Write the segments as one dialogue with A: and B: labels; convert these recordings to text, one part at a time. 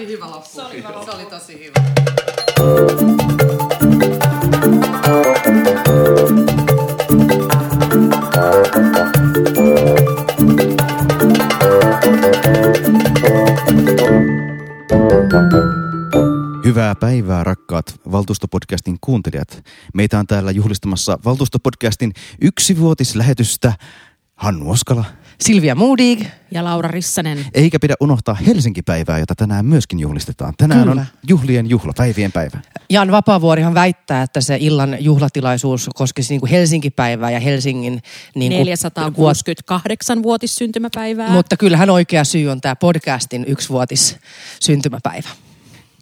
A: oli hyvä loppu. Se oli, hyvä loppu. Se oli tosi hyvä.
B: Hyvää päivää rakkaat Valtuustopodcastin kuuntelijat. Meitä on täällä juhlistamassa Valtuustopodcastin yksivuotislähetystä Hannu Oskala.
A: Silvia Moodig.
C: Ja Laura Rissanen.
B: Eikä pidä unohtaa Helsinki-päivää, jota tänään myöskin juhlistetaan. Tänään
A: Kyllä.
B: on juhlien juhla, päivien päivä.
A: Jan Vapaavuorihan väittää, että se illan juhlatilaisuus koskisi niin kuin Helsinki-päivää ja Helsingin... Niin kuin
C: 468-vuotis syntymäpäivää.
A: Mutta kyllähän oikea syy on tämä podcastin yksivuotis syntymäpäivä.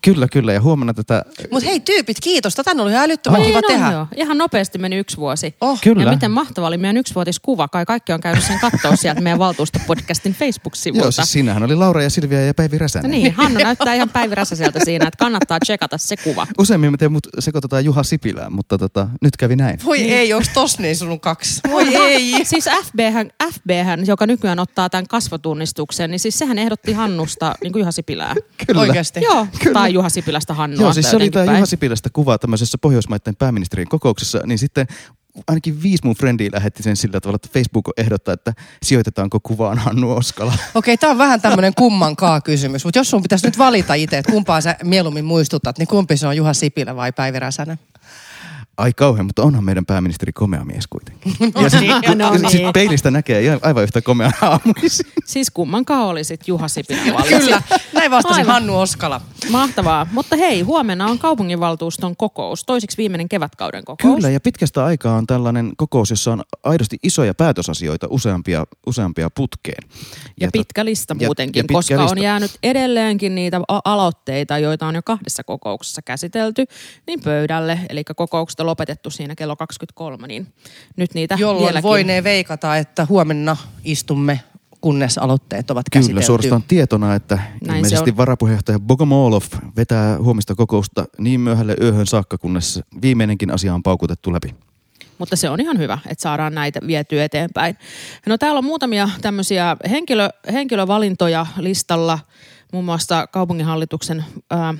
B: Kyllä, kyllä. Ja huomenna tätä...
A: Mutta hei tyypit, kiitos. Tätä on ollut ihan älyttömän kiva
C: Niin on
A: tehdä.
C: joo. Ihan nopeasti meni yksi vuosi.
A: Oh.
B: Kyllä.
C: Ja miten mahtava oli meidän yksivuotiskuva. Kai kaikki on käynyt sen katsoa sieltä meidän valtuustopodcastin Facebook-sivulta.
B: Joo, siis siinähän oli Laura ja Silvia ja Päivi Räsänen.
C: Niin, Hannu näyttää ihan Päivi Räsäseltä siinä, että kannattaa tsekata se kuva.
B: Useimmin me teemme mut sekoitetaan Juha Sipilään, mutta tota, nyt kävi näin.
A: Voi ei, onks tos niin sun kaksi? Voi ei.
C: Siis FBhän, FBhän, joka nykyään ottaa tämän kasvotunnistuksen, niin siis sehän ehdotti Hannusta niin kuin Juha Sipilää.
B: Kyllä.
A: Oikeasti.
C: Joo,
B: Kyllä.
C: Tai Juha Sipilästä Hannua.
B: Joo, siis se oli tämä. Juha Sipilästä kuva tämmöisessä Pohjoismaiden pääministerien kokouksessa, niin sitten ainakin viisi mun frendiä lähetti sen sillä tavalla, että Facebook ehdottaa, että sijoitetaanko kuvaan Hannu Oskala.
A: Okei, tämä on vähän tämmöinen kummankaa kysymys, mutta jos sun pitäisi nyt valita itse, että kumpaa sä mieluummin muistutat, niin kumpi se on Juha Sipilä vai Päivi Räsänen?
B: Ai kauhean, mutta onhan meidän pääministeri komea mies kuitenkin.
C: No
B: sit,
C: niin, no
B: sit
C: niin.
B: peilistä näkee ihan- aivan yhtä komea aamuisin.
C: Siis kummankaan olisit Juha Sipilä valitsi.
A: Kyllä, näin vastasi
C: Aivan.
A: Hannu Oskala.
C: Mahtavaa. Mutta hei, huomenna on kaupunginvaltuuston kokous. Toisiksi viimeinen kevätkauden kokous.
B: Kyllä, ja pitkästä aikaa on tällainen kokous, jossa on aidosti isoja päätösasioita useampia, useampia putkeen.
C: Ja
B: tot-
C: pitkä lista
B: ja-
C: muutenkin,
B: ja pitkä
C: koska
B: lista.
C: on jäänyt edelleenkin niitä aloitteita, joita on jo kahdessa kokouksessa käsitelty, niin pöydälle. Eli kokoukset lopetettu siinä kello 23, niin nyt niitä
A: Jolloin
C: vieläkin.
A: voinee veikata, että huomenna istumme, kunnes aloitteet ovat käsitelty.
B: Kyllä, suorastaan tietona, että
C: Näin
B: ilmeisesti varapuheenjohtaja Bogomolov vetää huomista kokousta niin myöhälle yöhön saakka, kunnes viimeinenkin asia on paukutettu läpi.
C: Mutta se on ihan hyvä, että saadaan näitä vietyä eteenpäin. No täällä on muutamia tämmöisiä henkilö, henkilövalintoja listalla, muun muassa kaupunginhallituksen ää,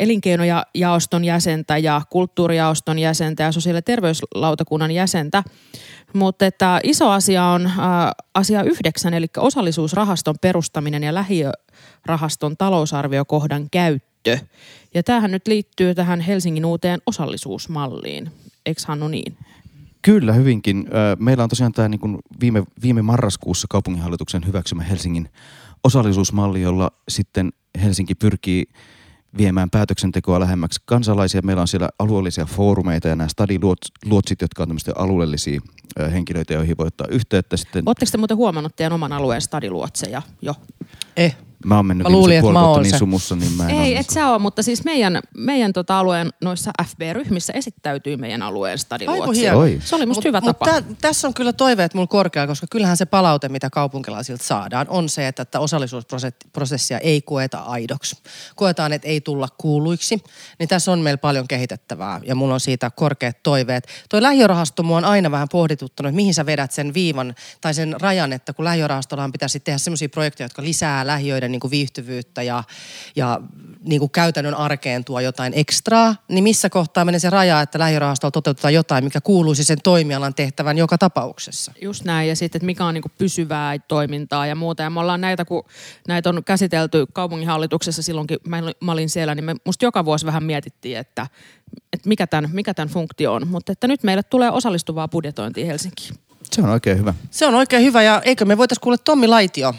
C: elinkeinojaoston jäsentä ja kulttuurijaoston jäsentä ja sosiaali- ja terveyslautakunnan jäsentä. Mutta että iso asia on ää, asia yhdeksän, eli osallisuusrahaston perustaminen ja lähiörahaston talousarviokohdan käyttö. Ja tämähän nyt liittyy tähän Helsingin uuteen osallisuusmalliin. Eikö Hannu niin?
B: Kyllä, hyvinkin. Meillä on tosiaan tämä niin kuin viime, viime marraskuussa kaupunginhallituksen hyväksymä Helsingin osallisuusmalli, jolla sitten Helsinki pyrkii viemään päätöksentekoa lähemmäksi kansalaisia. Meillä on siellä alueellisia foorumeita ja nämä stadiluotsit, jotka on tämmöisiä alueellisia henkilöitä, joihin voi ottaa yhteyttä. Sitten
C: Oletteko te muuten huomannut teidän oman alueen stadiluotseja jo?
A: Eh.
B: Mä oon mennyt
A: Mä luulin, että mä oon
B: niin
A: se.
B: sumussa, niin mä en
C: Ei, et sä ole, mutta siis meidän, meidän tota alueen noissa FB-ryhmissä esittäytyy meidän alueen
A: Aivan
C: stadiluotsi.
A: hieno.
B: Oi.
C: Se oli musta
A: Mut-
C: hyvä
A: mut
C: tapa.
A: tä- tässä on kyllä toiveet mulla korkealla, koska kyllähän se palaute, mitä kaupunkilaisilta saadaan, on se, että, että osallisuusprosessia ei koeta aidoksi. Koetaan, että ei tulla kuuluiksi. Niin tässä on meillä paljon kehitettävää ja mulla on siitä korkeat toiveet. Toi lähiörahasto mua on aina vähän pohdituttanut, että mihin sä vedät sen viivan tai sen rajan, että kun lähiörahastollahan pitäisi tehdä sellaisia projekteja, jotka lisää lähiöiden niin kuin viihtyvyyttä ja, ja niin kuin käytännön arkeen tuo jotain ekstraa, niin missä kohtaa menee se raja, että lähiörahastolla toteutetaan jotain, mikä kuuluisi sen toimialan tehtävän joka tapauksessa?
C: Just näin, ja sitten, että mikä on niinku pysyvää toimintaa ja muuta. Ja me ollaan näitä, kun näitä on käsitelty kaupunginhallituksessa silloinkin, mä, olin- mä olin siellä, niin me musta joka vuosi vähän mietittiin, että, että mikä, tämän, mikä tämän funktio on. Mutta että nyt meille tulee osallistuvaa budjetointia Helsinkiin.
B: Se on oikein hyvä.
A: Se on oikein hyvä ja eikö me voitaisiin kuulla Tommi Laitio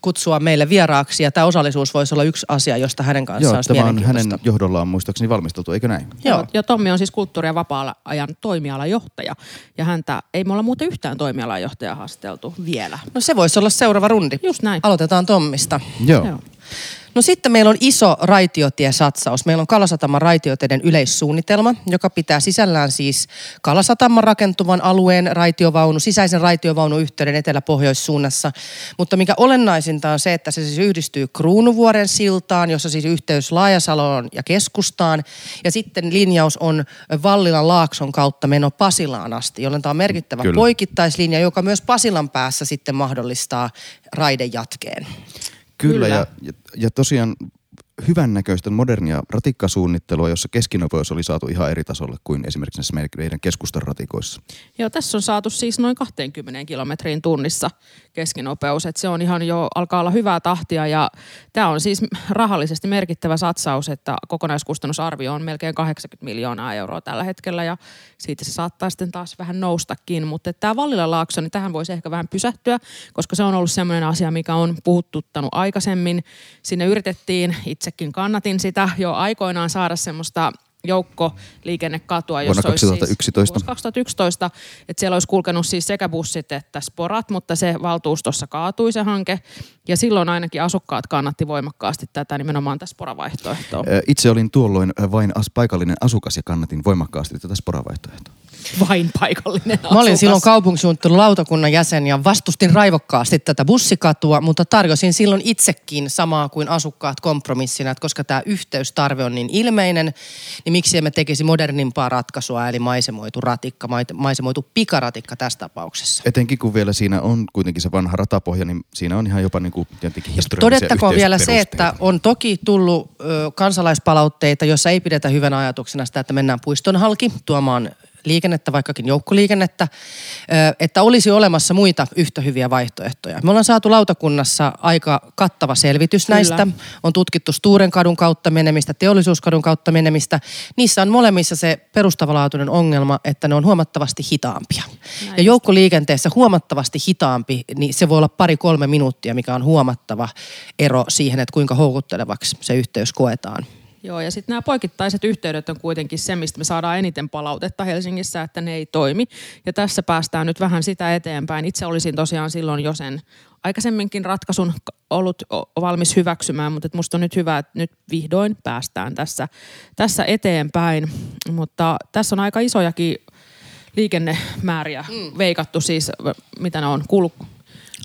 A: kutsua meille vieraaksi ja tämä osallisuus voisi olla yksi asia, josta hänen kanssaan
B: Joo,
A: olisi
B: tämä on hänen johdollaan muistaakseni valmisteltu, eikö näin?
A: Joo.
C: Ja Tommi on siis kulttuuri- ja vapaa-ajan toimialajohtaja. Ja häntä ei me olla muuten yhtään toimialajohtajaa haasteltu vielä.
A: No se voisi olla seuraava rundi.
C: Just näin.
A: Aloitetaan Tommista.
B: Joo.
C: Joo.
A: No sitten meillä on iso raitiotiesatsaus. Meillä on Kalasataman raitioteiden yleissuunnitelma, joka pitää sisällään siis Kalasataman rakentuvan alueen raitiovaunu, sisäisen raitiovaunuyhteyden etelä-pohjoissuunnassa. Mutta mikä olennaisinta on se, että se siis yhdistyy Kruunuvuoren siltaan, jossa siis yhteys Laajasaloon ja keskustaan. Ja sitten linjaus on Vallilan laakson kautta meno Pasilaan asti, jolloin tämä on merkittävä
B: Kyllä.
A: poikittaislinja, joka myös Pasilan päässä sitten mahdollistaa raidejatkeen.
B: Kyllä,
C: Kyllä.
B: Ja, ja, ja tosiaan hyvännäköistä modernia ratikkasuunnittelua, jossa keskinopeus oli saatu ihan eri tasolle kuin esimerkiksi näissä meidän keskustan ratikoissa.
C: Joo, tässä on saatu siis noin 20 kilometriin tunnissa keskinopeus, että se on ihan jo, alkaa olla hyvää tahtia ja tämä on siis rahallisesti merkittävä satsaus, että kokonaiskustannusarvio on melkein 80 miljoonaa euroa tällä hetkellä ja siitä se saattaa sitten taas vähän noustakin, mutta tämä Vallila Laakso, niin tähän voisi ehkä vähän pysähtyä, koska se on ollut sellainen asia, mikä on puhuttuttanut aikaisemmin. Sinne yritettiin, itsekin kannatin sitä jo aikoinaan saada semmoista joukkoliikennekatua,
B: Vuonna
C: jossa olisi
B: 2011.
C: Siis, vuosi 2011, että siellä olisi kulkenut siis sekä bussit että sporat, mutta se valtuustossa kaatui se hanke. Ja silloin ainakin asukkaat kannatti voimakkaasti tätä nimenomaan tässä sporavaihtoehtoa.
B: Itse olin tuolloin vain as, paikallinen asukas ja kannatin voimakkaasti tätä sporavaihtoehtoa.
C: Vain paikallinen
A: Mä olin
C: asukas.
A: silloin kaupunkisuunnittelulautakunnan jäsen ja vastustin raivokkaasti tätä bussikatua, mutta tarjosin silloin itsekin samaa kuin asukkaat kompromissina, että koska tämä yhteystarve on niin ilmeinen, niin miksi emme tekisi modernimpaa ratkaisua, eli maisemoitu ratikka, maisemoitu pikaratikka tässä tapauksessa.
B: Etenkin kun vielä siinä on kuitenkin se vanha ratapohja, niin siinä on ihan jopa niin kuin jotenkin
A: Todettakoon vielä se, että on toki tullut ö, kansalaispalautteita, jossa ei pidetä hyvänä ajatuksena sitä, että mennään puiston halki tuomaan liikennettä, vaikkakin joukkoliikennettä, että olisi olemassa muita yhtä hyviä vaihtoehtoja. Me ollaan saatu lautakunnassa aika kattava selvitys
C: Kyllä.
A: näistä. On tutkittu Sturenkadun kautta menemistä, Teollisuuskadun kautta menemistä. Niissä on molemmissa se perustavanlaatuinen ongelma, että ne on huomattavasti hitaampia.
C: Näin
A: Ja joukkoliikenteessä huomattavasti hitaampi, niin se voi olla pari-kolme minuuttia, mikä on huomattava ero siihen, että kuinka houkuttelevaksi se yhteys koetaan.
C: Joo, ja sitten nämä poikittaiset yhteydet on kuitenkin se, mistä me saadaan eniten palautetta Helsingissä, että ne ei toimi. Ja tässä päästään nyt vähän sitä eteenpäin. Itse olisin tosiaan silloin jo sen aikaisemminkin ratkaisun ollut valmis hyväksymään, mutta musta on nyt hyvä, että nyt vihdoin päästään tässä, tässä eteenpäin. Mutta tässä on aika isojakin liikennemääriä mm. veikattu siis, mitä ne on, kul-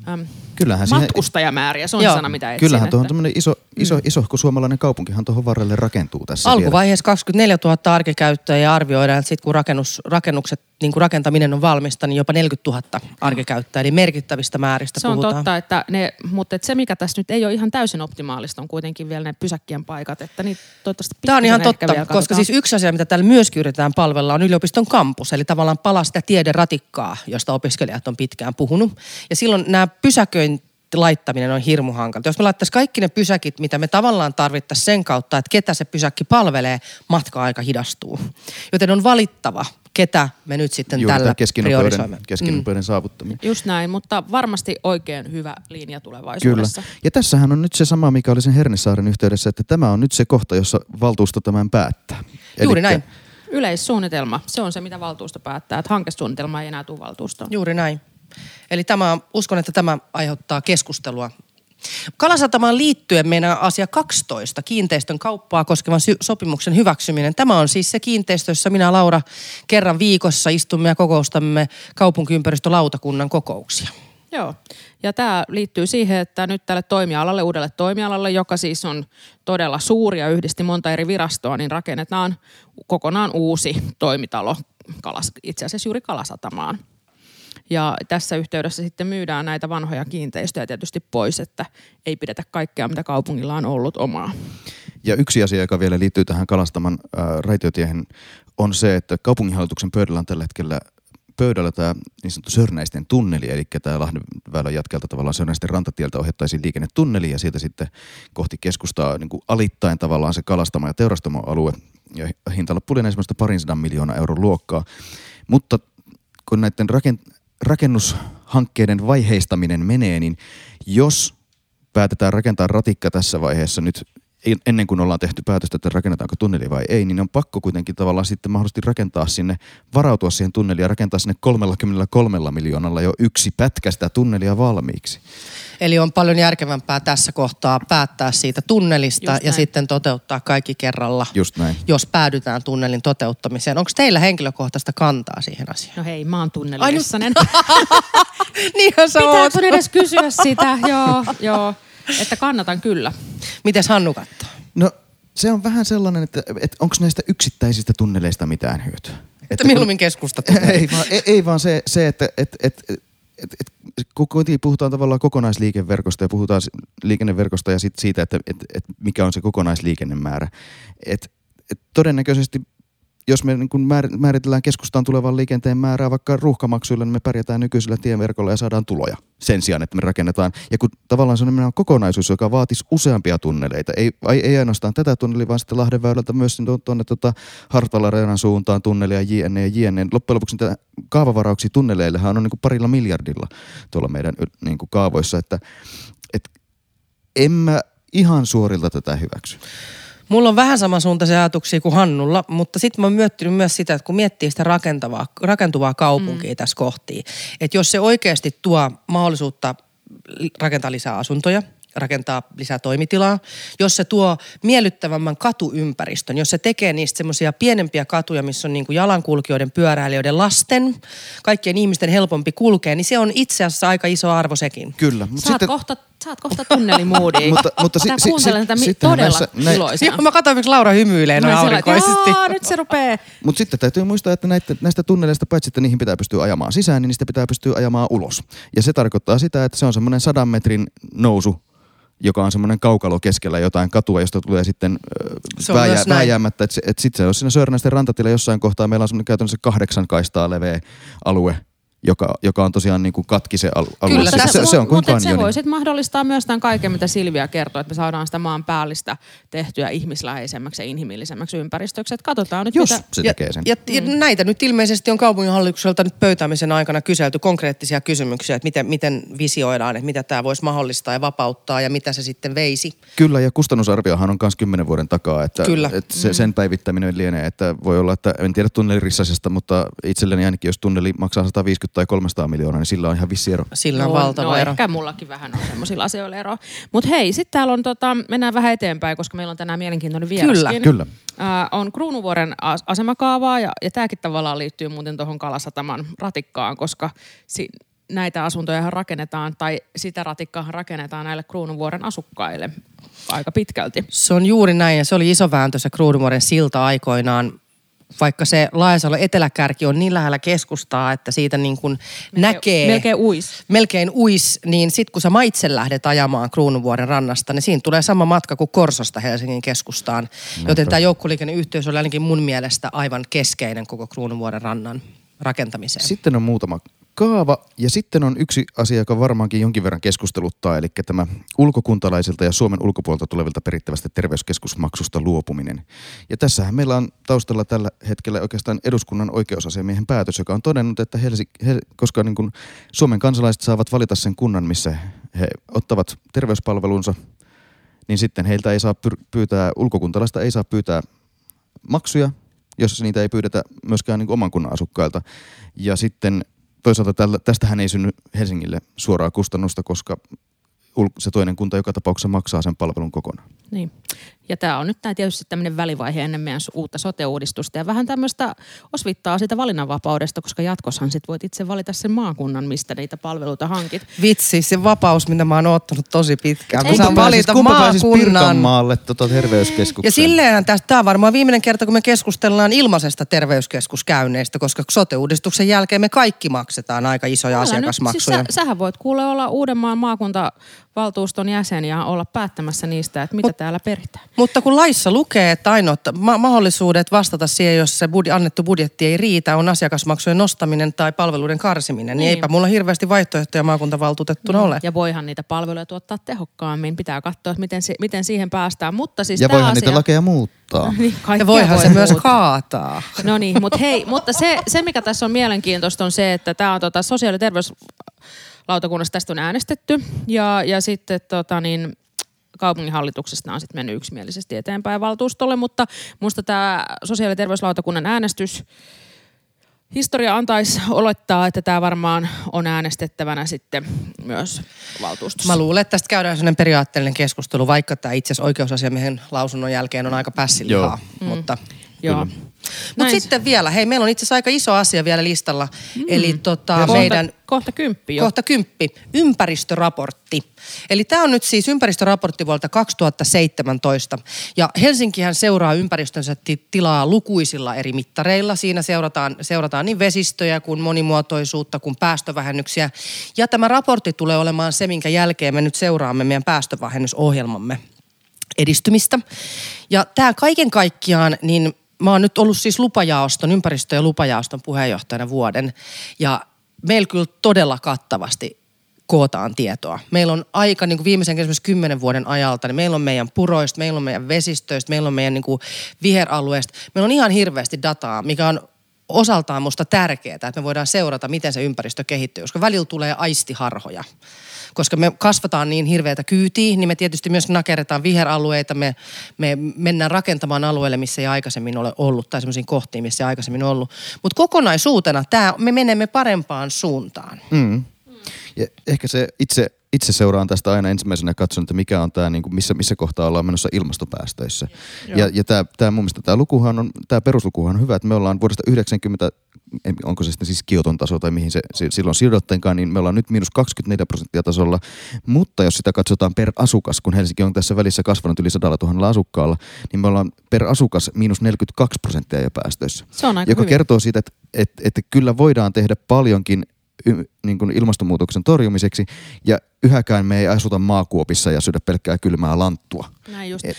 C: äm,
B: Kyllähän siihen-
C: matkustajamääriä, se on
A: Joo.
C: sana, mitä etsin.
B: Kyllähän tuohon
C: että-
B: tämmöinen iso, iso, iso, kun suomalainen kaupunkihan tuohon varrelle rakentuu tässä vielä.
A: Alkuvaiheessa 24 000 arkikäyttöä ja arvioidaan, että sitten kun rakennus, rakennukset, niin kun rakentaminen on valmista, niin jopa 40 000 arkikäyttöä. Eli merkittävistä määristä
C: Se on
A: puhutaan.
C: totta, että ne, mutta et se mikä tässä nyt ei ole ihan täysin optimaalista on kuitenkin vielä ne pysäkkien paikat, että niitä toivottavasti
A: Tämä on ihan totta,
C: vielä
A: koska
C: katsotaan.
A: siis yksi asia, mitä täällä myöskin yritetään palvella, on yliopiston kampus. Eli tavallaan palaa sitä tiederatikkaa, josta opiskelijat on pitkään puhunut. Ja silloin nämä pysäköin laittaminen on hirmu hankalaa. Jos me laittaisiin kaikki ne pysäkit, mitä me tavallaan tarvittaisiin sen kautta, että ketä se pysäkki palvelee, matka-aika hidastuu. Joten on valittava, ketä me nyt sitten
B: Juuri
A: tällä
B: keskinopeuden,
A: priorisoimme.
B: keskinopeuden saavuttaminen.
C: Just näin, mutta varmasti oikein hyvä linja
B: Kyllä.
C: tulevaisuudessa.
B: Ja tässähän on nyt se sama, mikä oli sen Hernesaaren yhteydessä, että tämä on nyt se kohta, jossa valtuusto tämän päättää.
A: Juuri
B: Elikkä
A: näin.
C: Yleissuunnitelma, se on se mitä valtuusto päättää, että hankesuunnitelma ei enää tule valtuustoon.
A: Juuri näin. Eli tämä, uskon, että tämä aiheuttaa keskustelua. Kalasatamaan liittyen meidän asia 12, kiinteistön kauppaa koskevan sy- sopimuksen hyväksyminen. Tämä on siis se kiinteistö, jossa minä Laura kerran viikossa istumme ja kokoustamme kaupunkiympäristölautakunnan kokouksia.
C: Joo, ja tämä liittyy siihen, että nyt tälle toimialalle, uudelle toimialalle, joka siis on todella suuri ja yhdisti monta eri virastoa, niin rakennetaan kokonaan uusi toimitalo kalas, itse asiassa juuri Kalasatamaan. Ja tässä yhteydessä sitten myydään näitä vanhoja kiinteistöjä tietysti pois, että ei pidetä kaikkea, mitä kaupungilla on ollut omaa.
B: Ja yksi asia, joka vielä liittyy tähän Kalastaman äh, raitiotiehen, on se, että kaupunginhallituksen pöydällä on tällä hetkellä pöydällä tämä niin sanottu Sörnäisten tunneli, eli tämä Lahden väylän jatkelta tavallaan Sörnäisten rantatieltä ohjattaisiin liikennetunneli ja siitä sitten kohti keskustaa niin kuin alittain tavallaan se kalastama- ja teurastamoalue. Ja hintalappu oli esimerkiksi parin sadan miljoonaa euron luokkaa. Mutta kun näiden rakent- rakennushankkeiden vaiheistaminen menee, niin jos päätetään rakentaa ratikka tässä vaiheessa nyt ennen kuin ollaan tehty päätöstä, että rakennetaanko tunneli vai ei, niin on pakko kuitenkin tavallaan sitten mahdollisesti rakentaa sinne, varautua siihen tunneliin ja rakentaa sinne 33 miljoonalla jo yksi pätkä sitä tunnelia valmiiksi.
A: Eli on paljon järkevämpää tässä kohtaa päättää siitä tunnelista ja sitten toteuttaa kaikki kerralla,
B: Just näin.
A: jos päädytään tunnelin toteuttamiseen. Onko teillä henkilökohtaista kantaa siihen asiaan?
C: No hei, mä oon
A: Ai nyt-
C: tunnelidessanen.
A: Niinhän sä
C: Pitääkö edes kysyä sitä? joo, joo. Että kannatan kyllä.
A: Mites Hannu katsoo?
B: No se on vähän sellainen, että, että onko näistä yksittäisistä tunneleista mitään hyötyä.
A: Että mieluummin keskusta
B: ei, vaan, ei, ei vaan se, se että et, et, et, et, kun kuitenkin puhutaan tavallaan kokonaisliikeverkosta ja puhutaan liikenneverkosta ja sit siitä, että et, et mikä on se kokonaisliikennemäärä. Et, et todennäköisesti jos me niin kuin määritellään keskustaan tulevan liikenteen määrää vaikka ruuhkamaksuilla, niin me pärjätään nykyisellä tieverkolla ja saadaan tuloja sen sijaan, että me rakennetaan. Ja kun tavallaan se on kokonaisuus, joka vaatisi useampia tunneleita, ei, ei ainoastaan tätä tunnelia, vaan sitten Lahden väylältä myös tuonne tuota Hartala suuntaan tunnelia jne ja jne. Loppujen lopuksi niitä kaavavarauksia tunneleillehan on niin kuin parilla miljardilla tuolla meidän niin kuin kaavoissa, että et, en mä ihan suorilta tätä hyväksy.
A: Mulla on vähän samansuuntaisia ajatuksia kuin Hannulla, mutta sitten mä oon miettinyt myös sitä, että kun miettii sitä rakentavaa, rakentuvaa kaupunkia mm. tässä kohtiin, että jos se oikeasti tuo mahdollisuutta rakentaa lisää asuntoja, rakentaa lisää toimitilaa, jos se tuo miellyttävämmän katuympäristön, jos se tekee niistä semmoisia pienempiä katuja, missä on niin kuin jalankulkijoiden, pyöräilijöiden, lasten, kaikkien ihmisten helpompi kulkea, niin se on itse asiassa aika iso arvo sekin.
B: Kyllä.
C: Mutta sitten... kohta Saat kohta tunnelimuudia.
B: mutta, mutta si, si, si,
C: tätä si, todella näissä, iloisena.
A: Joo, mä katsoin, miksi Laura hymyilee noin aurinkoisesti.
C: Joo, nyt se rupee.
B: Mutta sitten täytyy muistaa, että näitä, näistä tunneleista, paitsi että niihin pitää pystyä ajamaan sisään, niin niistä pitää pystyä ajamaan ulos. Ja se tarkoittaa sitä, että se on semmoinen sadan metrin nousu joka on semmoinen kaukalo keskellä jotain katua, josta tulee sitten vääjää, vääjäämättä. Että et sitten se on siinä Sörnäisten rantatilla jossain kohtaa. Meillä on semmoinen käytännössä kahdeksan kaistaa leveä alue, joka, joka on tosiaan niin kuin katki se alue.
C: Kyllä, se, se, se on kuin Mutta se voi sitten mahdollistaa myös tämän kaiken, mitä Silvia kertoo, että me saadaan sitä maan päällistä tehtyä ihmisläheisemmäksi ja inhimillisemmäksi ympäristöksi. Että katsotaan nyt,
B: Jos
C: mitä...
B: se tekee sen.
A: Ja, ja, mm. ja näitä nyt ilmeisesti on kaupunginhallitukselta nyt pöytäämisen aikana kyselty konkreettisia kysymyksiä, että miten, miten visioidaan, että mitä tämä voisi mahdollistaa ja vapauttaa ja mitä se sitten veisi.
B: Kyllä, ja kustannusarviohan on myös kymmenen vuoden takaa, että,
A: Kyllä.
B: että se, mm. sen päivittäminen lienee, että voi olla, että en tiedä tunnelirissasesta, mutta itselleni ainakin, jos tunneli maksaa 150 tai 300 miljoonaa, niin sillä on ihan vissi ero.
A: Sillä on no, valtava
C: no,
A: ero.
C: ehkä mullakin vähän on semmoisilla asioilla ero. Mutta hei, sitten täällä on, tota, mennään vähän eteenpäin, koska meillä on tänään mielenkiintoinen vieraskin.
B: Kyllä, kyllä.
C: Äh, on Kruunuvuoren asemakaavaa ja, ja tämäkin tavallaan liittyy muuten tuohon Kalasataman ratikkaan, koska si- näitä asuntoja rakennetaan tai sitä ratikkaa rakennetaan näille Kruunuvuoren asukkaille aika pitkälti.
A: Se on juuri näin ja se oli iso vääntö se Kruunuvuoren silta aikoinaan vaikka se Laajasalo eteläkärki on niin lähellä keskustaa, että siitä niin kuin melkein, näkee...
C: Melkein uis.
A: Melkein uis, niin sitten kun sä itse lähdet ajamaan Kruunuvuoren rannasta, niin siinä tulee sama matka kuin Korsosta Helsingin keskustaan. Näinpä. Joten tämä joukkoliikenneyhteys on ainakin mun mielestä aivan keskeinen koko Kruunuvuoren rannan rakentamiseen.
B: Sitten on muutama kaava. Ja sitten on yksi asia, joka varmaankin jonkin verran keskusteluttaa, eli tämä ulkokuntalaisilta ja Suomen ulkopuolelta tulevilta perittävästä terveyskeskusmaksusta luopuminen. Ja tässähän meillä on taustalla tällä hetkellä oikeastaan eduskunnan oikeusasiamiehen päätös, joka on todennut, että Helsi, he, koska niin kuin Suomen kansalaiset saavat valita sen kunnan, missä he ottavat terveyspalvelunsa, niin sitten heiltä ei saa pyytää, ulkokuntalaista ei saa pyytää maksuja, jos niitä ei pyydetä myöskään niin oman kunnan asukkailta. Ja sitten toisaalta tällä, tästähän ei synny Helsingille suoraa kustannusta, koska se toinen kunta joka tapauksessa maksaa sen palvelun kokonaan.
C: Niin. Ja tämä on nyt tämä tietysti tämmöinen välivaihe ennen meidän uutta sote-uudistusta ja vähän tämmöistä osvittaa siitä valinnanvapaudesta, koska jatkossahan sit voit itse valita sen maakunnan, mistä niitä palveluita hankit.
A: Vitsi, se vapaus, mitä mä oon ottanut tosi pitkään.
B: Kun saan valita kumpa maakunnan. maalle tota terveyskeskukseen.
A: Ja silleenhän tästä, tämä on varmaan viimeinen kerta, kun me keskustellaan ilmaisesta terveyskeskuskäynneistä, koska sote-uudistuksen jälkeen me kaikki maksetaan aika isoja Älä asiakasmaksuja.
C: Nyt, siis sä, sähän voit kuule olla Uudenmaan maakuntavaltuuston jäsen ja olla päättämässä niistä, että mitä Mut, täällä peritään.
A: Mutta kun laissa lukee, että ainoat ma- mahdollisuudet vastata siihen, jos se budi- annettu budjetti ei riitä, on asiakasmaksujen nostaminen tai palveluiden karsiminen, niin, niin eipä mulla hirveästi vaihtoehtoja maakuntavaltuutettuna no, ole.
C: Ja voihan niitä palveluja tuottaa tehokkaammin. Pitää katsoa, että miten, si- miten siihen päästään. Mutta siis
B: ja voihan
C: asia...
B: niitä lakeja muuttaa.
A: niin, ja voihan voi se myös kaataa.
C: No niin, mutta hei, mutta se, se mikä tässä on mielenkiintoista on se, että tämä on tota sosiaali- ja terveys lautakunnassa tästä on äänestetty ja, ja sitten tota niin, kaupunginhallituksesta on sitten mennyt yksimielisesti eteenpäin valtuustolle, mutta minusta tämä sosiaali- ja terveyslautakunnan äänestys Historia antaisi olettaa, että tämä varmaan on äänestettävänä sitten myös valtuustossa.
A: Mä luulen, että tästä käydään sellainen periaatteellinen keskustelu, vaikka tämä itse asiassa oikeusasiamiehen lausunnon jälkeen on aika pässilihaa.
C: Joo. Mm. Mutta... Joo.
A: Mutta sitten vielä, hei, meillä on itse asiassa aika iso asia vielä listalla. Mm. Eli tota,
C: kohta,
A: meidän...
C: Kohta kymppi jo.
A: Kohta kymppi. Ympäristöraportti. Eli tämä on nyt siis ympäristöraportti vuodelta 2017. Ja Helsinkihän seuraa ympäristönsä tilaa lukuisilla eri mittareilla. Siinä seurataan, seurataan niin vesistöjä kuin monimuotoisuutta kuin päästövähennyksiä. Ja tämä raportti tulee olemaan se, minkä jälkeen me nyt seuraamme meidän päästövähennysohjelmamme edistymistä. Ja tämä kaiken kaikkiaan, niin mä oon nyt ollut siis lupajaoston, ympäristö- ja lupajaoston puheenjohtajana vuoden. Ja meillä kyllä todella kattavasti kootaan tietoa. Meillä on aika niin kuin viimeisen esimerkiksi kymmenen vuoden ajalta, niin meillä on meidän puroista, meillä on meidän vesistöistä, meillä on meidän niin kuin viheralueista. Meillä on ihan hirveästi dataa, mikä on osaltaan musta tärkeää, että me voidaan seurata, miten se ympäristö kehittyy, koska välillä tulee aistiharhoja koska me kasvataan niin hirveätä kyytiä, niin me tietysti myös nakerretaan viheralueita, me, me mennään rakentamaan alueelle, missä ei aikaisemmin ole ollut, tai semmoisiin kohtiin, missä ei aikaisemmin ollut. Mutta kokonaisuutena tää, me menemme parempaan suuntaan.
B: Mm. Ja ehkä se itse, itse seuraan tästä aina ensimmäisenä katson, että mikä on tämä, niin kuin missä, missä kohtaa ollaan menossa ilmastopäästöissä. Joo. Ja, ja tämä, tämä mun mielestä tämä lukuhan on, tämä peruslukuhan on hyvä, että me ollaan vuodesta 90 onko se sitten siis Kioton taso tai mihin se silloin sidottenkaan, niin me ollaan nyt miinus 24 prosenttia tasolla. Mutta jos sitä katsotaan per asukas, kun Helsinki on tässä välissä kasvanut yli sadalla tuhannella asukkaalla, niin me ollaan per asukas miinus 42 prosenttia jo päästöissä.
C: Se on aika
B: Joka
C: hyvin.
B: kertoo siitä, että, että, että kyllä voidaan tehdä paljonkin niin kuin ilmastonmuutoksen torjumiseksi ja yhäkään me ei asuta maakuopissa ja syödä pelkkää kylmää lanttua.
C: Näin just. Et,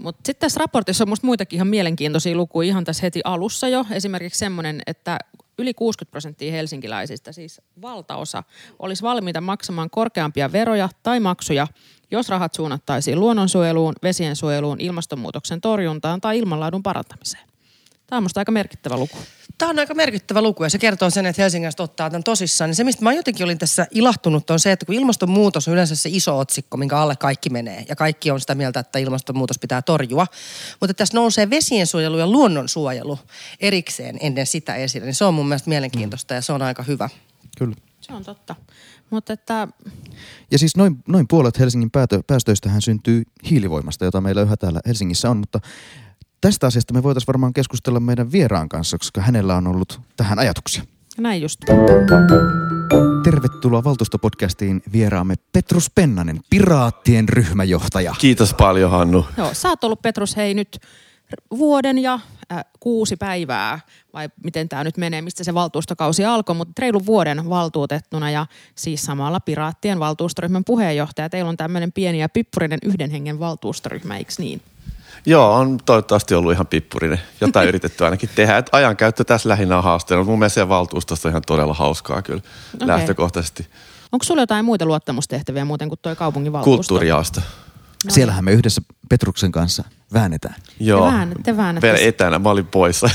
C: mutta sitten tässä raportissa on musta muitakin ihan mielenkiintoisia lukuja ihan tässä heti alussa jo. Esimerkiksi semmoinen, että yli 60 prosenttia helsinkiläisistä, siis valtaosa, olisi valmiita maksamaan korkeampia veroja tai maksuja, jos rahat suunnattaisiin luonnonsuojeluun, vesiensuojeluun, ilmastonmuutoksen torjuntaan tai ilmanlaadun parantamiseen. Tämä on musta aika merkittävä luku.
A: Tämä on aika merkittävä luku ja se kertoo sen, että Helsingistä ottaa tämän tosissaan. se, mistä mä jotenkin olin tässä ilahtunut, on se, että kun ilmastonmuutos on yleensä se iso otsikko, minkä alle kaikki menee. Ja kaikki on sitä mieltä, että ilmastonmuutos pitää torjua. Mutta tässä nousee vesiensuojelu ja luonnonsuojelu erikseen ennen sitä esille. Niin se on mun mielestä mielenkiintoista ja se on aika hyvä.
B: Kyllä.
C: Se on totta. Mutta että...
B: Ja siis noin, noin puolet Helsingin päätö, päästöistähän syntyy hiilivoimasta, jota meillä yhä täällä Helsingissä on, mutta tästä asiasta me voitaisiin varmaan keskustella meidän vieraan kanssa, koska hänellä on ollut tähän ajatuksia.
C: Näin just.
B: Tervetuloa Valtuustopodcastiin vieraamme Petrus Pennanen, Piraattien ryhmäjohtaja.
D: Kiitos paljon Hannu.
C: Joo, sä oot ollut Petrus hei nyt vuoden ja äh, kuusi päivää, vai miten tämä nyt menee, mistä se valtuustokausi alkoi, mutta reilun vuoden valtuutettuna ja siis samalla Piraattien valtuustoryhmän puheenjohtaja. Teillä on tämmöinen pieni ja pippurinen yhden hengen valtuustoryhmä, eikö niin?
D: Joo, on toivottavasti ollut ihan pippurinen. Jotain yritetty ainakin tehdä. Et ajankäyttö tässä lähinnä on haasteena. Mun mielestä se valtuustosta on ihan todella hauskaa kyllä okay. lähtökohtaisesti.
C: Onko sulla jotain muita luottamustehtäviä muuten kuin tuo kaupungin valtuusto?
B: No. Siellähän me yhdessä Petruksen kanssa väännetään.
D: Joo,
C: te väännätte, te väännätte.
D: Vielä etänä, mä olin poissa.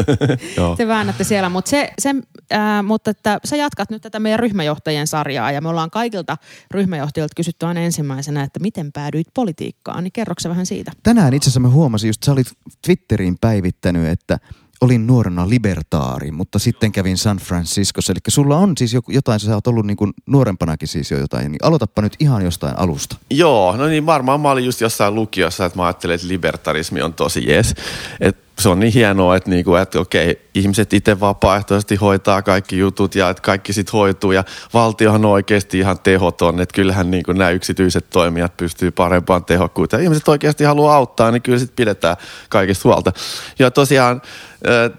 C: Joo. Te väännätte siellä, mutta, se, se, äh, mutta että sä jatkat nyt tätä meidän ryhmäjohtajien sarjaa ja me ollaan kaikilta ryhmäjohtajilta kysytty aina ensimmäisenä, että miten päädyit politiikkaan, niin kerroksä vähän siitä?
B: Tänään itse asiassa mä huomasin, just sä olit Twitteriin päivittänyt, että – olin nuorena libertaari, mutta sitten kävin San Franciscossa. Eli sulla on siis jotain, sä oot ollut niin kuin nuorempanakin siis jo jotain, niin aloitapa nyt ihan jostain alusta.
D: Joo, no niin varmaan mä olin just jossain lukiossa, että mä ajattelin, että libertarismi on tosi jees. Et se on niin hienoa, että, niinku, että okei, ihmiset itse vapaaehtoisesti hoitaa kaikki jutut ja että kaikki sitten hoituu ja valtiohan on oikeasti ihan tehoton, että kyllähän niinku nämä yksityiset toimijat pystyy parempaan tehokkuuteen. Ihmiset oikeasti haluaa auttaa, niin kyllä sitten pidetään kaikista huolta. Ja tosiaan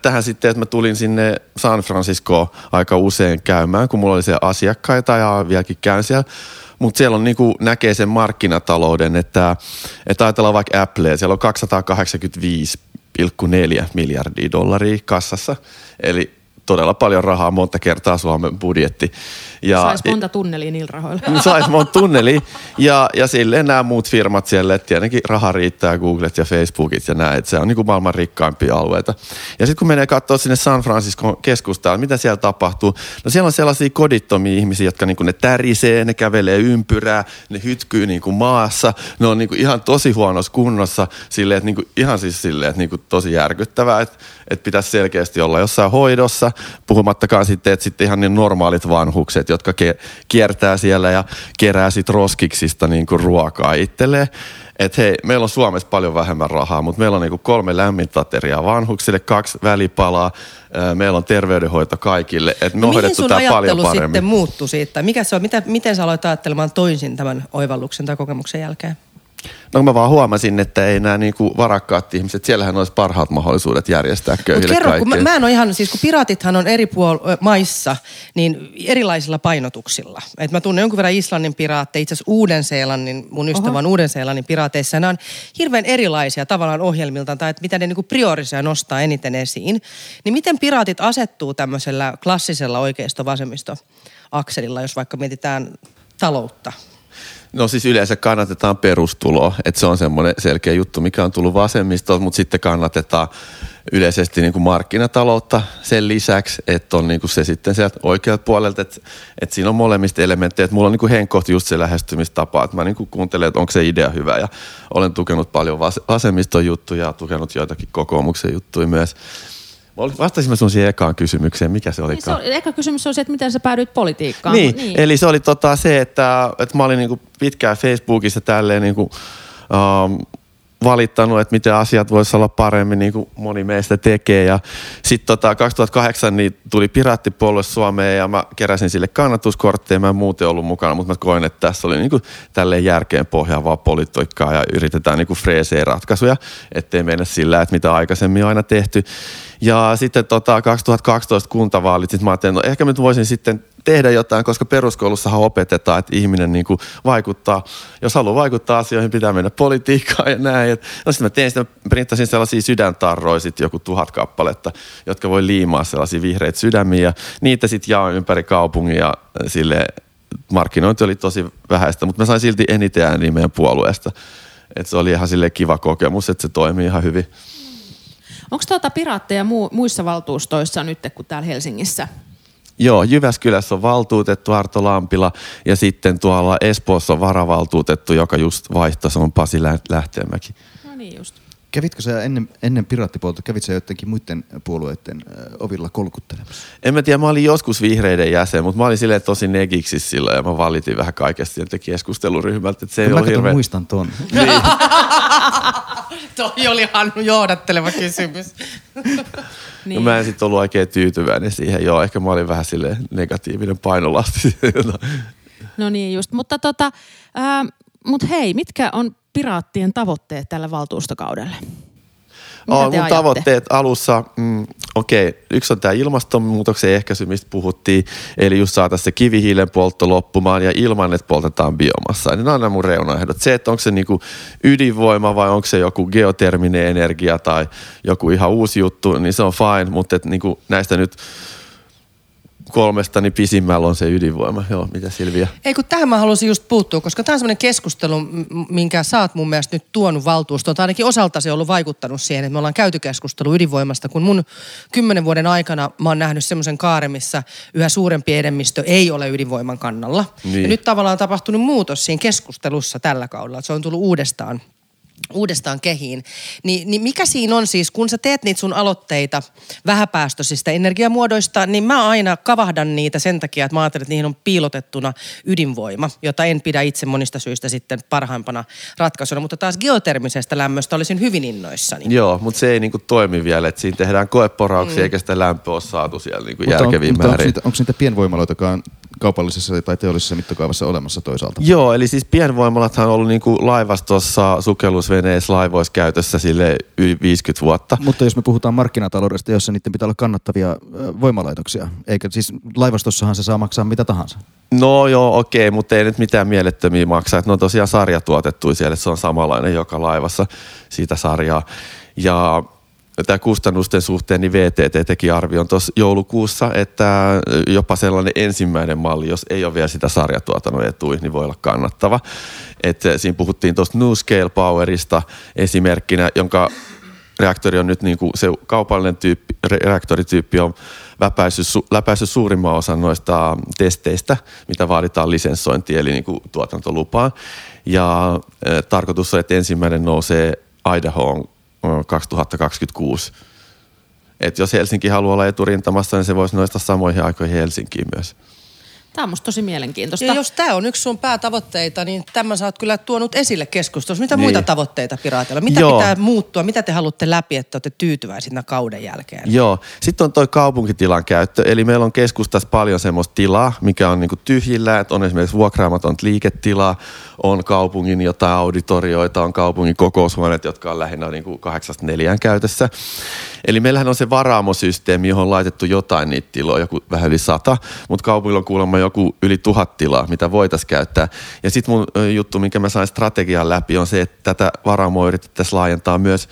D: tähän sitten, että mä tulin sinne San Franciscoon aika usein käymään, kun mulla oli siellä asiakkaita ja vieläkin käyn siellä. Mutta siellä on niinku, näkee sen markkinatalouden, että, että ajatellaan vaikka Apple, siellä on 285 1,4 miljardia dollaria kassassa. Eli todella paljon rahaa, monta kertaa Suomen budjetti.
C: Ja, Saisi monta tunnelia niillä rahoilla.
D: Saisi monta tunnelia. Ja, ja silleen nämä muut firmat siellä, että tietenkin raha riittää, Googlet ja Facebookit ja näin, että se on niin kuin maailman rikkaimpia alueita. Ja sitten kun menee katsoa sinne San Francisco keskustaan, mitä siellä tapahtuu? No siellä on sellaisia kodittomia ihmisiä, jotka niin kuin ne tärisee, ne kävelee ympyrää, ne hytkyy niin kuin maassa, ne on niin kuin ihan tosi huonossa kunnossa, silleen, että niin kuin, ihan siis silleen, että niin kuin tosi järkyttävää, että, että pitäisi selkeästi olla jossain hoidossa, puhumattakaan sitten, että sitten ihan niin normaalit vanhukset, jotka ke- kiertää siellä ja kerää sit roskiksista niin kuin ruokaa itselleen. Että hei, meillä on Suomessa paljon vähemmän rahaa, mutta meillä on niinku kolme lämmintä ateriaa vanhuksille, kaksi välipalaa, meillä on terveydenhoito kaikille. Et me
A: no,
D: mihin
A: sun
D: paljon paremmin.
A: sitten muuttui siitä? Mikä se on, mitä, miten sä aloit ajattelemaan toisin tämän oivalluksen tai kokemuksen jälkeen?
D: No mä vaan huomasin, että ei nämä niinku varakkaat ihmiset, siellähän olisi parhaat mahdollisuudet järjestää köyhille
A: Mut kerro, kun
D: mä,
A: mä en ole ihan, siis kun piraatithan on eri puol- maissa, niin erilaisilla painotuksilla. Et mä tunnen jonkun verran Islannin piraatteja, itse asiassa Uuden-Seelannin, mun ystävä on Uuden-Seelannin piraateissa. Nämä on hirveän erilaisia tavallaan ohjelmiltaan, tai että mitä ne niinku priorisoi nostaa eniten esiin. Niin miten piraatit asettuu tämmöisellä klassisella oikeisto-vasemmisto akselilla, jos vaikka mietitään taloutta?
D: No siis yleensä kannatetaan perustuloa, että se on semmoinen selkeä juttu, mikä on tullut vasemmistolta, mutta sitten kannatetaan yleisesti niin kuin markkinataloutta sen lisäksi, että on niin kuin se sitten sieltä oikealta puolelta, että, että siinä on molemmista elementtejä. Että mulla on niin kuin henkkohti just se lähestymistapa, että mä niin kuin kuuntelen, että onko se idea hyvä ja olen tukenut paljon vasemmiston juttuja ja tukenut joitakin kokoomuksen juttuja myös. Vastasin mä sun siihen ekaan kysymykseen, mikä se oli? Niin se
C: oli eka kysymys on se, että miten sä päädyit politiikkaan.
D: Niin, niin. eli se oli tota se, että, että mä olin niinku pitkään Facebookissa tälleen niinku, um, valittanut, että miten asiat voisi olla paremmin, niin kuin moni meistä tekee. Ja sitten tota, 2008 niin tuli Piraattipuolue Suomeen ja mä keräsin sille kannatuskortteja. Mä en muuten ollut mukana, mutta mä koin, että tässä oli niin kuin tälleen järkeen pohjaavaa politiikkaa ja yritetään niin kuin ratkaisuja, ettei mennä sillä, että mitä aikaisemmin on aina tehty. Ja sitten tota 2012 kuntavaalit, sitten mä ajattelin, no ehkä mä voisin sitten tehdä jotain, koska peruskoulussahan opetetaan, että ihminen niin kuin vaikuttaa, jos haluaa vaikuttaa asioihin, pitää mennä politiikkaan ja näin. Et, no sitten mä tein sitä, printtasin sellaisia sydäntarroja sitten joku tuhat kappaletta, jotka voi liimaa sellaisia vihreitä sydämiä ja niitä sitten jaoin ympäri kaupungin ja sille markkinointi oli tosi vähäistä, mutta mä sain silti eniten ääniä meidän puolueesta. Et se oli ihan sille kiva kokemus, että se toimii ihan hyvin.
C: Onko tuota piraatteja mu- muissa valtuustoissa nyt kuin täällä Helsingissä?
D: Joo, Jyväskylässä on valtuutettu Arto Lampila ja sitten tuolla Espoossa on varavaltuutettu, joka just vaihtoi, se on Pasi Lähteenmäki.
C: No niin just.
B: Kävitkö sä ennen, ennen piraattipuolta, kävitkö sä jotenkin muiden puolueiden ovilla kolkuttelemassa?
D: En mä tiedä, mä olin joskus vihreiden jäsen, mutta mä olin silleen tosi negiksi silloin ja mä valitin vähän kaikesta sieltä keskusteluryhmältä. Että se ei mä hirveän...
B: muistan ton.
A: niin. Toi oli Hannu johdatteleva kysymys.
D: niin. no mä en sitten ollut oikein tyytyväinen siihen. Joo, ehkä mä olin vähän sille negatiivinen painolasti.
C: no niin just, mutta tota, äh, mut hei, mitkä on piraattien tavoitteet tällä valtuustokaudelle?
D: Mitä oh, mun ajatte? tavoitteet alussa, mm, okei, okay, yksi on tämä ilmastonmuutoksen ehkäisy, mistä puhuttiin, eli just saataisiin se kivihiilen poltto loppumaan ja ilman, että poltetaan biomassa. Niin nämä on nämä mun reunaehdot. Se, että onko se niinku ydinvoima vai onko se joku geoterminen energia tai joku ihan uusi juttu, niin se on fine, mutta että niinku näistä nyt kolmesta niin pisimmällä on se ydinvoima. Joo, mitä Silvia?
A: Ei kun tähän mä haluaisin just puuttua, koska tämä on semmoinen keskustelu, minkä sä oot mun mielestä nyt tuonut valtuustoon. Tai ainakin osalta se on ollut vaikuttanut siihen, että me ollaan käyty keskustelu ydinvoimasta, kun mun kymmenen vuoden aikana mä oon nähnyt semmoisen kaaren, missä yhä suurempi enemmistö ei ole ydinvoiman kannalla. Niin. Ja nyt tavallaan on tapahtunut muutos siinä keskustelussa tällä kaudella. Se on tullut uudestaan uudestaan kehiin. Ni, niin mikä siinä on siis, kun sä teet niitä sun aloitteita vähäpäästöisistä energiamuodoista, niin mä aina kavahdan niitä sen takia, että mä ajattelen, että niihin on piilotettuna ydinvoima, jota en pidä itse monista syistä sitten parhaimpana ratkaisuna. Mutta taas geotermisestä lämmöstä olisin hyvin innoissani.
D: Joo, mutta se ei niinku toimi vielä, että siinä tehdään koeporauksia mm. eikä sitä lämpöä ole saatu siellä niinku järkeviin on, määrin. Onko
B: niitä, onko niitä pienvoimaloitakaan kaupallisessa tai teollisessa mittakaavassa olemassa toisaalta?
D: Joo, eli siis pienvoimalathan on ollut niinku laivastossa, sukellusveneissä, laivoissa käytössä sille yli 50 vuotta.
B: Mutta jos me puhutaan markkinataloudesta, jossa niiden pitää olla kannattavia voimalaitoksia, eikä siis laivastossahan se saa maksaa mitä tahansa.
D: No joo, okei, mutta ei nyt mitään mielettömiä maksaa. Että ne on tosiaan sarjatuotettuja siellä, että se on samanlainen joka laivassa siitä sarjaa. Ja tämä kustannusten suhteen, niin VTT teki arvion tuossa joulukuussa, että jopa sellainen ensimmäinen malli, jos ei ole vielä sitä sarjatuotannon etuja, niin voi olla kannattava. Et siinä puhuttiin tuosta New Scale Powerista esimerkkinä, jonka reaktori on nyt niin kuin se kaupallinen tyyppi, reaktorityyppi on läpäissyt, läpäissyt suurimman osan noista testeistä, mitä vaaditaan lisenssointiin, eli niin kuin tuotantolupaan. Ja e, tarkoitus on, että ensimmäinen nousee Idahoon 2026. Et jos Helsinki haluaa olla eturintamassa, niin se voisi noista samoihin aikoihin Helsinkiin myös.
C: Tämä on musta tosi mielenkiintoista.
A: Ja jos tämä on yksi sun päätavoitteita, niin tämän sä oot kyllä tuonut esille keskustelussa. Mitä
D: Niin.
A: muita tavoitteita Piraatilla? Mitä
D: Joo.
A: pitää muuttua? Mitä te haluatte läpi, että olette tyytyväisiä kauden jälkeen?
D: Joo. Sitten on toi kaupunkitilan käyttö. Eli meillä on keskustassa paljon semmoista tilaa, mikä on niinku tyhjillä. Että on esimerkiksi vuokraamatonta liiketilaa, on kaupungin jotain auditorioita, on kaupungin kokoushuoneet, jotka on lähinnä niinku kahdeksasta neljään käytössä. Eli meillähän on se varaamosysteemi, johon on laitettu jotain niitä tiloja, joku vähän yli sata, mutta kaupungilla on kuulemma joku yli tuhat tilaa, mitä voitaisiin käyttää. Ja sitten mun juttu, minkä mä sain strategian läpi, on se, että tätä varaamoa yritettäisiin laajentaa myös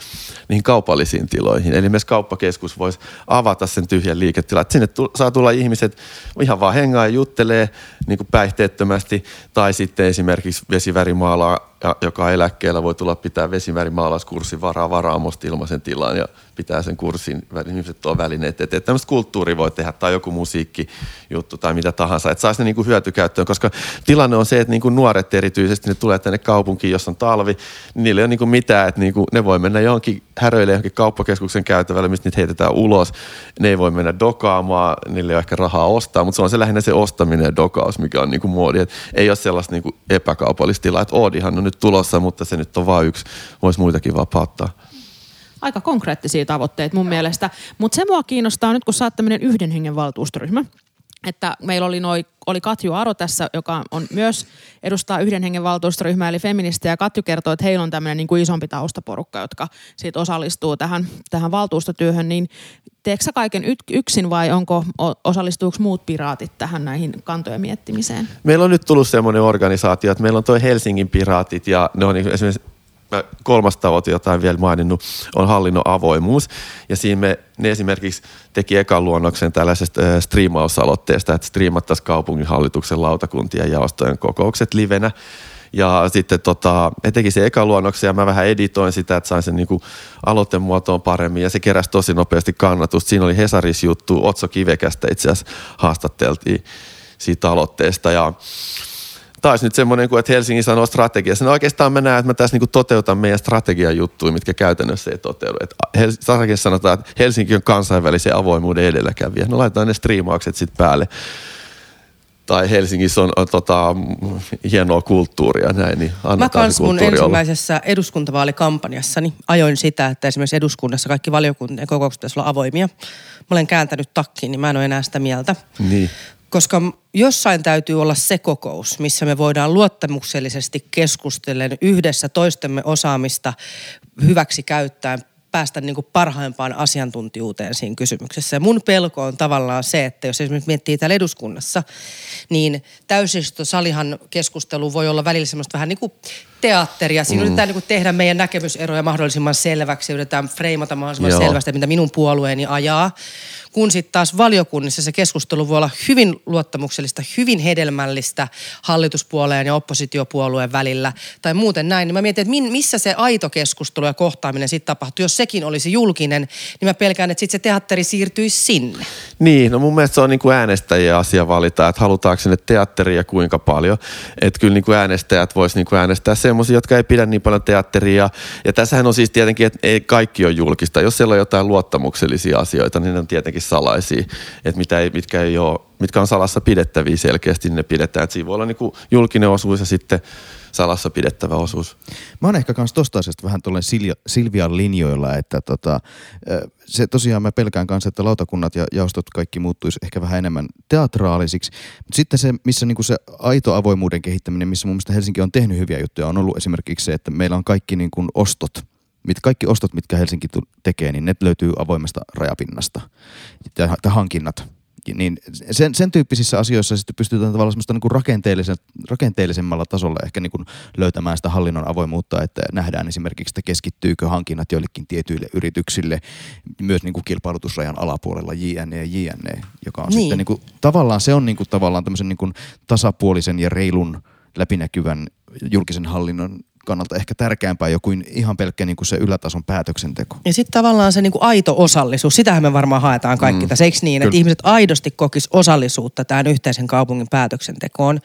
D: niihin kaupallisiin tiloihin. Eli myös kauppakeskus voisi avata sen tyhjän liiketilan. Sinne tu- saa tulla ihmiset ihan vaan hengaa ja juttelee niin päihteettömästi. Tai sitten esimerkiksi vesivärimaalaa, ja- joka eläkkeellä, voi tulla pitää vesivärimaalauskurssin varaa varaamosta ilmaisen tilan ja pitää sen kurssin. Ihmiset tuo välineet eteen. Tämmöistä kulttuuri voi tehdä tai joku musiikkijuttu tai mitä tahansa. Että saisi ne niin kuin hyötykäyttöön, koska tilanne on se, että niin kuin nuoret erityisesti, ne tulee tänne kaupunkiin, jos on talvi, niin niillä ei ole niin kuin mitään, että niin kuin ne voi mennä johonkin häröille johonkin kauppakeskuksen käytävälle, mistä niitä heitetään ulos. Ne ei voi mennä dokaamaan, niille ei ole ehkä rahaa ostaa, mutta se on se lähinnä se ostaminen ja dokaus, mikä on niin kuin muodi. Et ei ole sellaista niin kuin epäkaupallista tilaa, että Oodihan on nyt tulossa, mutta se nyt on vain yksi, voisi muitakin vapauttaa.
C: Aika konkreettisia tavoitteita mun mielestä. Mutta se mua kiinnostaa nyt, kun sä oot tämmöinen yhden hengen valtuustoryhmä, että meillä oli, noi, oli Katju Aro tässä, joka on myös edustaa yhden hengen valtuustoryhmää, eli feministi, ja Katju kertoo, että heillä on tämmöinen niin kuin isompi taustaporukka, jotka siitä osallistuu tähän, tähän valtuustotyöhön, niin teekö kaiken yksin vai onko, osallistuuko muut piraatit tähän näihin kantojen miettimiseen?
D: Meillä on nyt tullut semmoinen organisaatio, että meillä on tuo Helsingin piraatit ja ne on esimerkiksi mä kolmas tavoite, jota en vielä maininnut, on hallinnon avoimuus. Ja siinä me, ne esimerkiksi teki ekan luonnoksen tällaisesta äh, striimausaloitteesta, että striimattaisiin kaupunginhallituksen lautakuntien jaostojen kokoukset livenä. Ja sitten tota, he teki sen ekan luonnoksen ja mä vähän editoin sitä, että sain sen niinku aloitemuotoon paremmin ja se keräsi tosi nopeasti kannatusta. Siinä oli Hesaris juttu, Otso Kivekästä itse asiassa haastatteltiin siitä aloitteesta ja taas nyt semmoinen, kuin, että Helsingin sanoo strategiassa. No oikeastaan mä näen, että mä tässä niinku toteutan meidän strategian juttuja, mitkä käytännössä ei toteudu. Et strategiassa sanotaan, että Helsinki on kansainvälisen avoimuuden edelläkävijä. No laitetaan ne striimaukset sitten päälle. Tai Helsingissä on, tota, hienoa kulttuuria näin, niin
A: Mä
D: annetaan
A: kans
D: se
A: mun
D: kulttuuri olla.
A: ensimmäisessä eduskuntavaalikampanjassani ajoin sitä, että esimerkiksi eduskunnassa kaikki valiokuntien kokoukset pitäisi olla avoimia. Mä olen kääntänyt takkiin, niin mä en ole enää sitä mieltä.
D: Niin.
A: Koska jossain täytyy olla se kokous, missä me voidaan luottamuksellisesti keskustellen yhdessä toistemme osaamista hyväksi käyttäen päästä niin kuin parhaimpaan asiantuntijuuteen siinä kysymyksessä. Ja mun pelko on tavallaan se, että jos esimerkiksi miettii täällä eduskunnassa, niin täysistuntosalihan keskustelu voi olla välillä semmoista vähän niin kuin teatteria. Siinä mm. yritetään niin kuin tehdä meidän näkemyseroja mahdollisimman selväksi, yritetään freimata mahdollisimman
D: Joo.
A: selvästi, mitä minun puolueeni ajaa. Kun sitten taas valiokunnissa se keskustelu voi olla hyvin luottamuksellista, hyvin hedelmällistä hallituspuolueen ja oppositiopuolueen välillä tai muuten näin. Niin mä mietin, että missä se aito keskustelu ja kohtaaminen sitten tapahtuu. Jos sekin olisi julkinen, niin mä pelkään, että sitten se teatteri siirtyisi sinne.
D: Niin, no mun mielestä se on niin kuin äänestäjien asia valita, että halutaanko sinne teatteria kuinka paljon. Että kyllä niin kuin äänestäjät vois niin kuin äänestää semmoisia, jotka ei pidä niin paljon teatteria. Ja tässähän on siis tietenkin, että ei kaikki ole julkista. Jos siellä on jotain luottamuksellisia asioita, niin ne on tietenkin salaisia. Että mitä ei, mitkä, ei ole, mitkä on salassa pidettäviä selkeästi, niin ne pidetään. Että siinä voi olla niin julkinen osuus ja sitten salassa pidettävä osuus.
B: Mä oon ehkä kans tosta asiasta vähän tuolle Silvian linjoilla, että tota, se tosiaan mä pelkään kanssa, että lautakunnat ja jaostot kaikki muuttuisi ehkä vähän enemmän teatraalisiksi. Mutta sitten se, missä niinku se aito avoimuuden kehittäminen, missä mun mielestä Helsinki on tehnyt hyviä juttuja, on ollut esimerkiksi se, että meillä on kaikki niinku ostot, mit, kaikki ostot, mitkä Helsinki tekee, niin ne löytyy avoimesta rajapinnasta. Tai hankinnat. Niin sen, sen tyyppisissä asioissa sitten pystytään tavallaan semmoista niin rakenteellisen, rakenteellisemmalla tasolla ehkä niin kuin löytämään sitä hallinnon avoimuutta, että nähdään esimerkiksi, että keskittyykö hankinnat joillekin tietyille yrityksille myös niin kuin kilpailutusrajan alapuolella JNE ja JNE, joka on
A: Niin.
B: sitten niin kuin, tavallaan se on niin kuin, tavallaan tämmöisen niin kuin tasapuolisen ja reilun läpinäkyvän julkisen hallinnon kannalta ehkä tärkeämpää joku ihan pelkkä niin kuin se ylätason päätöksenteko.
A: Ja sitten tavallaan se niin kuin aito osallisuus, sitähän me varmaan haetaan kaikki mm. tässä, eikö niin? Että ihmiset aidosti kokis osallisuutta tähän yhteisen kaupungin päätöksentekoon.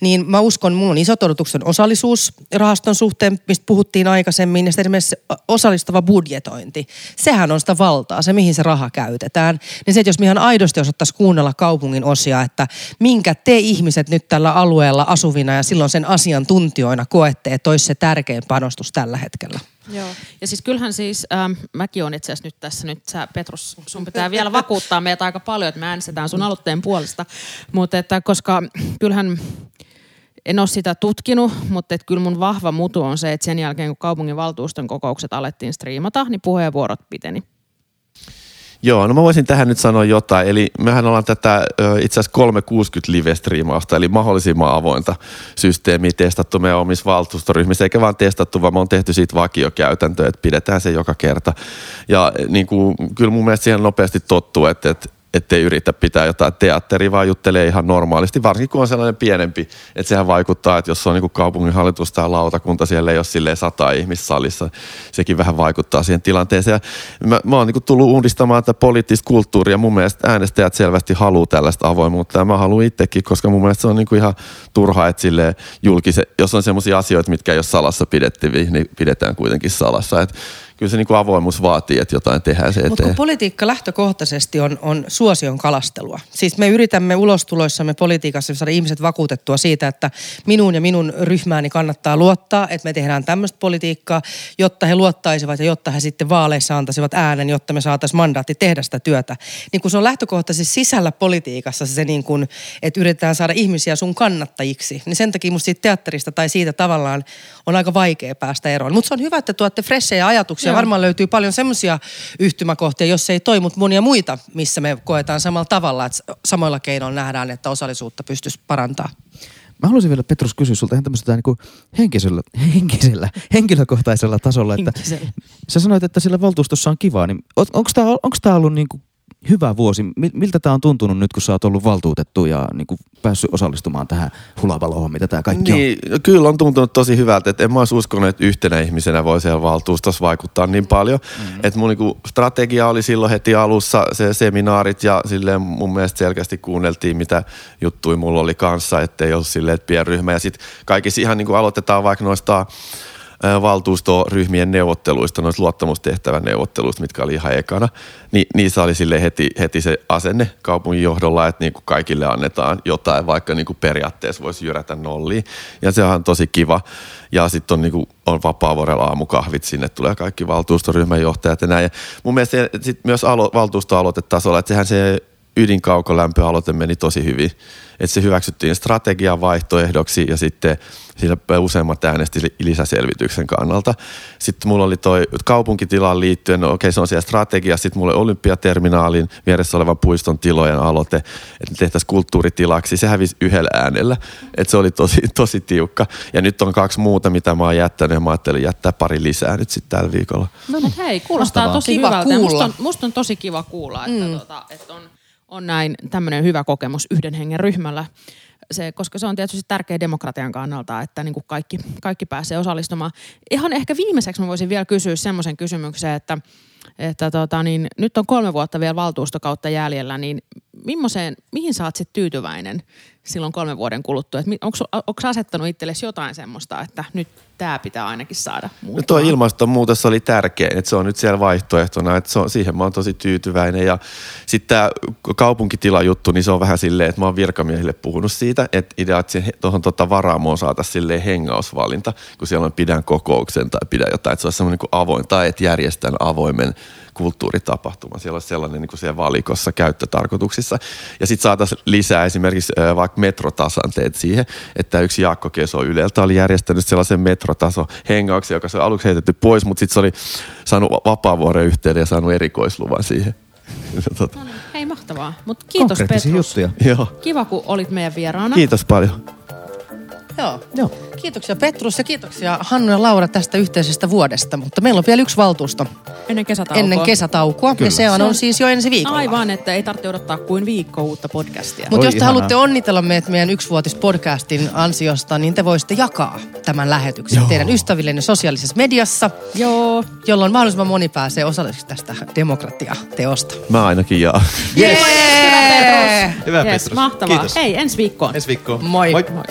A: Niin mä uskon, mulla on isot odotukset osallisuusrahaston suhteen, mistä puhuttiin aikaisemmin, ja sitten esimerkiksi osallistava budjetointi. Sehän on sitä valtaa, se mihin se raha käytetään. Niin se, että jos me ihan aidosti osattaisiin kuunnella kaupungin osia, että minkä te ihmiset nyt tällä alueella asuvina ja silloin sen asiantuntijoina koette, että olisi se tärkein panostus tällä hetkellä.
C: Joo. Ja siis kyllähän siis, ähm, mäkin on itse asiassa nyt tässä, nyt sä Petrus, sun pitää vielä vakuuttaa meitä aika paljon, että me äänestetään sun aloitteen puolesta. Mutta että koska kyllähän en ole sitä tutkinut, mutta että kyllä mun vahva mutu on se, että sen jälkeen kun kaupungin valtuuston kokoukset alettiin striimata, niin puheenvuorot piteni.
D: Joo, no mä voisin tähän nyt sanoa jotain. Eli mehän ollaan tätä itse asiassa 360 live-striimausta, eli mahdollisimman avointa systeemiä testattu meidän omissa valtuustoryhmissä, eikä vaan testattu, vaan me on tehty siitä vakiokäytäntöä, että pidetään se joka kerta. Ja niin kuin, kyllä mun mielestä siihen nopeasti tottuu, että, että ettei yritä pitää jotain teatteria, vaan juttelee ihan normaalisti, varsinkin kun on sellainen pienempi, että sehän vaikuttaa, että jos on niin kaupunginhallitus tai lautakunta, siellä ei ole silleen sata ihmistä salissa, sekin vähän vaikuttaa siihen tilanteeseen. Mä, mä oon niin tullut uudistamaan tätä poliittista kulttuuria, mun mielestä äänestäjät selvästi haluaa tällaista avoimuutta, ja mä haluan itsekin, koska mun mielestä se on niin ihan turha, että silleen julkise, jos on sellaisia asioita, mitkä ei ole salassa pidettäviä, niin pidetään kuitenkin salassa. Et kyllä se niin kuin avoimuus vaatii, että jotain tehdään se
A: Mutta kun politiikka lähtökohtaisesti on, on suosion kalastelua. Siis me yritämme ulostuloissamme politiikassa saada ihmiset vakuutettua siitä, että minun ja minun ryhmääni kannattaa luottaa, että me tehdään tämmöistä politiikkaa, jotta he luottaisivat ja jotta he sitten vaaleissa antaisivat äänen, jotta me saataisiin mandaatti tehdä sitä työtä. Niin kun se on lähtökohtaisesti sisällä politiikassa se niin kuin, että yritetään saada ihmisiä sun kannattajiksi, niin sen takia musta siitä teatterista tai siitä tavallaan on aika vaikea päästä eroon. Mutta se on hyvä, että tuotte fressejä ajatuksia.
C: Joo.
A: Varmaan löytyy paljon semmoisia yhtymäkohtia, jos ei toi, mutta monia muita, missä me koetaan samalla tavalla, että samoilla keinoilla nähdään, että osallisuutta pystyisi parantaa.
B: Mä haluaisin vielä Petrus kysyä sulta ihan tämmöisellä niin henkisellä, henkisellä, henkilökohtaisella tasolla, että
A: Henkisellä.
B: sä sanoit, että sillä valtuustossa on kivaa, niin onko tämä ollut niin kuin hyvä vuosi? Mi- Miltä tämä on tuntunut nyt, kun sä oot ollut valtuutettu ja niin kuin päässyt osallistumaan tähän hulabaloon, mitä tämä kaikki on?
D: Niin, no kyllä on tuntunut tosi hyvältä, että en mä olisi uskonut, että yhtenä ihmisenä voi siellä valtuustossa vaikuttaa niin paljon. Mm-hmm. Että mun niinku strategia oli silloin heti alussa se seminaarit ja silleen mun mielestä selkeästi kuunneltiin, mitä juttui mulla oli kanssa, ettei ole silleen, että pienryhmä. Ja sitten kaikissa ihan niin kuin aloitetaan vaikka noista valtuustoryhmien neuvotteluista, noista luottamustehtävän neuvotteluista, mitkä oli ihan ekana, niin niissä oli sille heti, heti se asenne kaupungin johdolla, että niinku kaikille annetaan jotain, vaikka niinku periaatteessa voisi jyrätä nolliin. Ja se on tosi kiva. Ja sitten on, niinku, on vapaa-vuorella aamukahvit, sinne tulee kaikki valtuustoryhmän johtajat ja näin. Ja mun mielestä sit myös alo, valtuustoaloitetasolla, että sehän se ydinkaukolämpöaloite meni tosi hyvin. Että se hyväksyttiin strategian vaihtoehdoksi ja sitten siinä useimmat äänesti li- lisäselvityksen kannalta. Sitten mulla oli toi kaupunkitilaan liittyen, no okei se on siellä strategia, sitten mulla oli olympiaterminaalin vieressä olevan puiston tilojen aloite, että tehtäisiin kulttuuritilaksi. Se hävisi yhdellä äänellä, että se oli tosi, tosi tiukka. Ja nyt on kaksi muuta, mitä mä oon jättänyt ja mä ajattelin jättää pari lisää nyt sitten tällä viikolla.
C: No niin. hei, kuulostaa
B: Mahtavaa.
C: tosi
A: Kiva
C: hyvältä. Ja Musta
A: kuulla.
C: on, musta on tosi kiva kuulla, että, mm. tota, että on, on näin tämmöinen hyvä kokemus yhden hengen ryhmällä. Se, koska se on tietysti tärkeä demokratian kannalta, että niin kuin kaikki, kaikki pääsee osallistumaan. Ihan ehkä viimeiseksi mä voisin vielä kysyä semmoisen kysymyksen, että, että tota, niin, nyt on kolme vuotta vielä valtuustokautta jäljellä, niin mihin sä oot sit tyytyväinen silloin kolmen vuoden kuluttua? Onko asettanut itsellesi jotain semmoista, että nyt tämä pitää ainakin saada
D: No tuo
C: muuttumaan?
D: ilmastonmuutos oli tärkeä, että se on nyt siellä vaihtoehtona, että se on, siihen mä oon tosi tyytyväinen. Ja sitten tämä kaupunkitilajuttu, niin se on vähän silleen, että mä oon virkamiehille puhunut siitä, että idea, että tuohon tota varaamoon saataisiin silleen hengausvalinta, kun siellä on pidän kokouksen tai pidä jotain, että se olisi semmoinen niin avoin, tai että järjestän avoimen kulttuuritapahtuma. Siellä olisi sellainen niin kuin siellä valikossa käyttötarkoituksissa. Ja sitten saataisiin lisää esimerkiksi vaikka metrotasanteet siihen, että yksi Jaakko Keso Yleltä oli järjestänyt sellaisen metrotaso hengauksen, joka se oli aluksi heitetty pois, mutta sitten se oli saanut vapaavuoren yhteyden ja saanut erikoisluvan siihen. Tota,
C: No niin, hei mahtavaa. Mut kiitos Petrus.
B: juttuja.
D: Joo,
C: Kiva, kun olit meidän vieraana.
D: kiitos paljon.
A: Joo.
B: Joo.
A: Kiitoksia Petrus ja kiitoksia Hannu ja Laura tästä yhteisestä vuodesta, mutta meillä on vielä yksi valtuusto
C: Ennen kesätaukoa.
A: ennen kesätaukoa.
B: Kyllä.
A: Ja se on, on siis jo ensi viikolla.
C: Aivan, että ei tarvitse odottaa kuin viikko uutta podcastia.
A: Mutta jos te
B: ihanaa.
A: haluatte onnitella meidät meidän yksivuotispodcastin ansiosta, niin te voisitte jakaa tämän lähetyksen
B: Joo.
A: teidän ystävillenne sosiaalisessa mediassa,
C: Joo.
A: jolloin mahdollisimman moni pääsee osalliseksi tästä demokratiateosta.
D: Mä ainakin jaa.
C: Yes. Hyvä Petrus.
B: Hyvä
C: yes,
B: Petrus.
C: Mahtavaa.
B: Kiitos.
C: Hei, ensi viikkoon.
B: Ensi viikkoon.
A: Moi.
B: Moi.
C: Moi.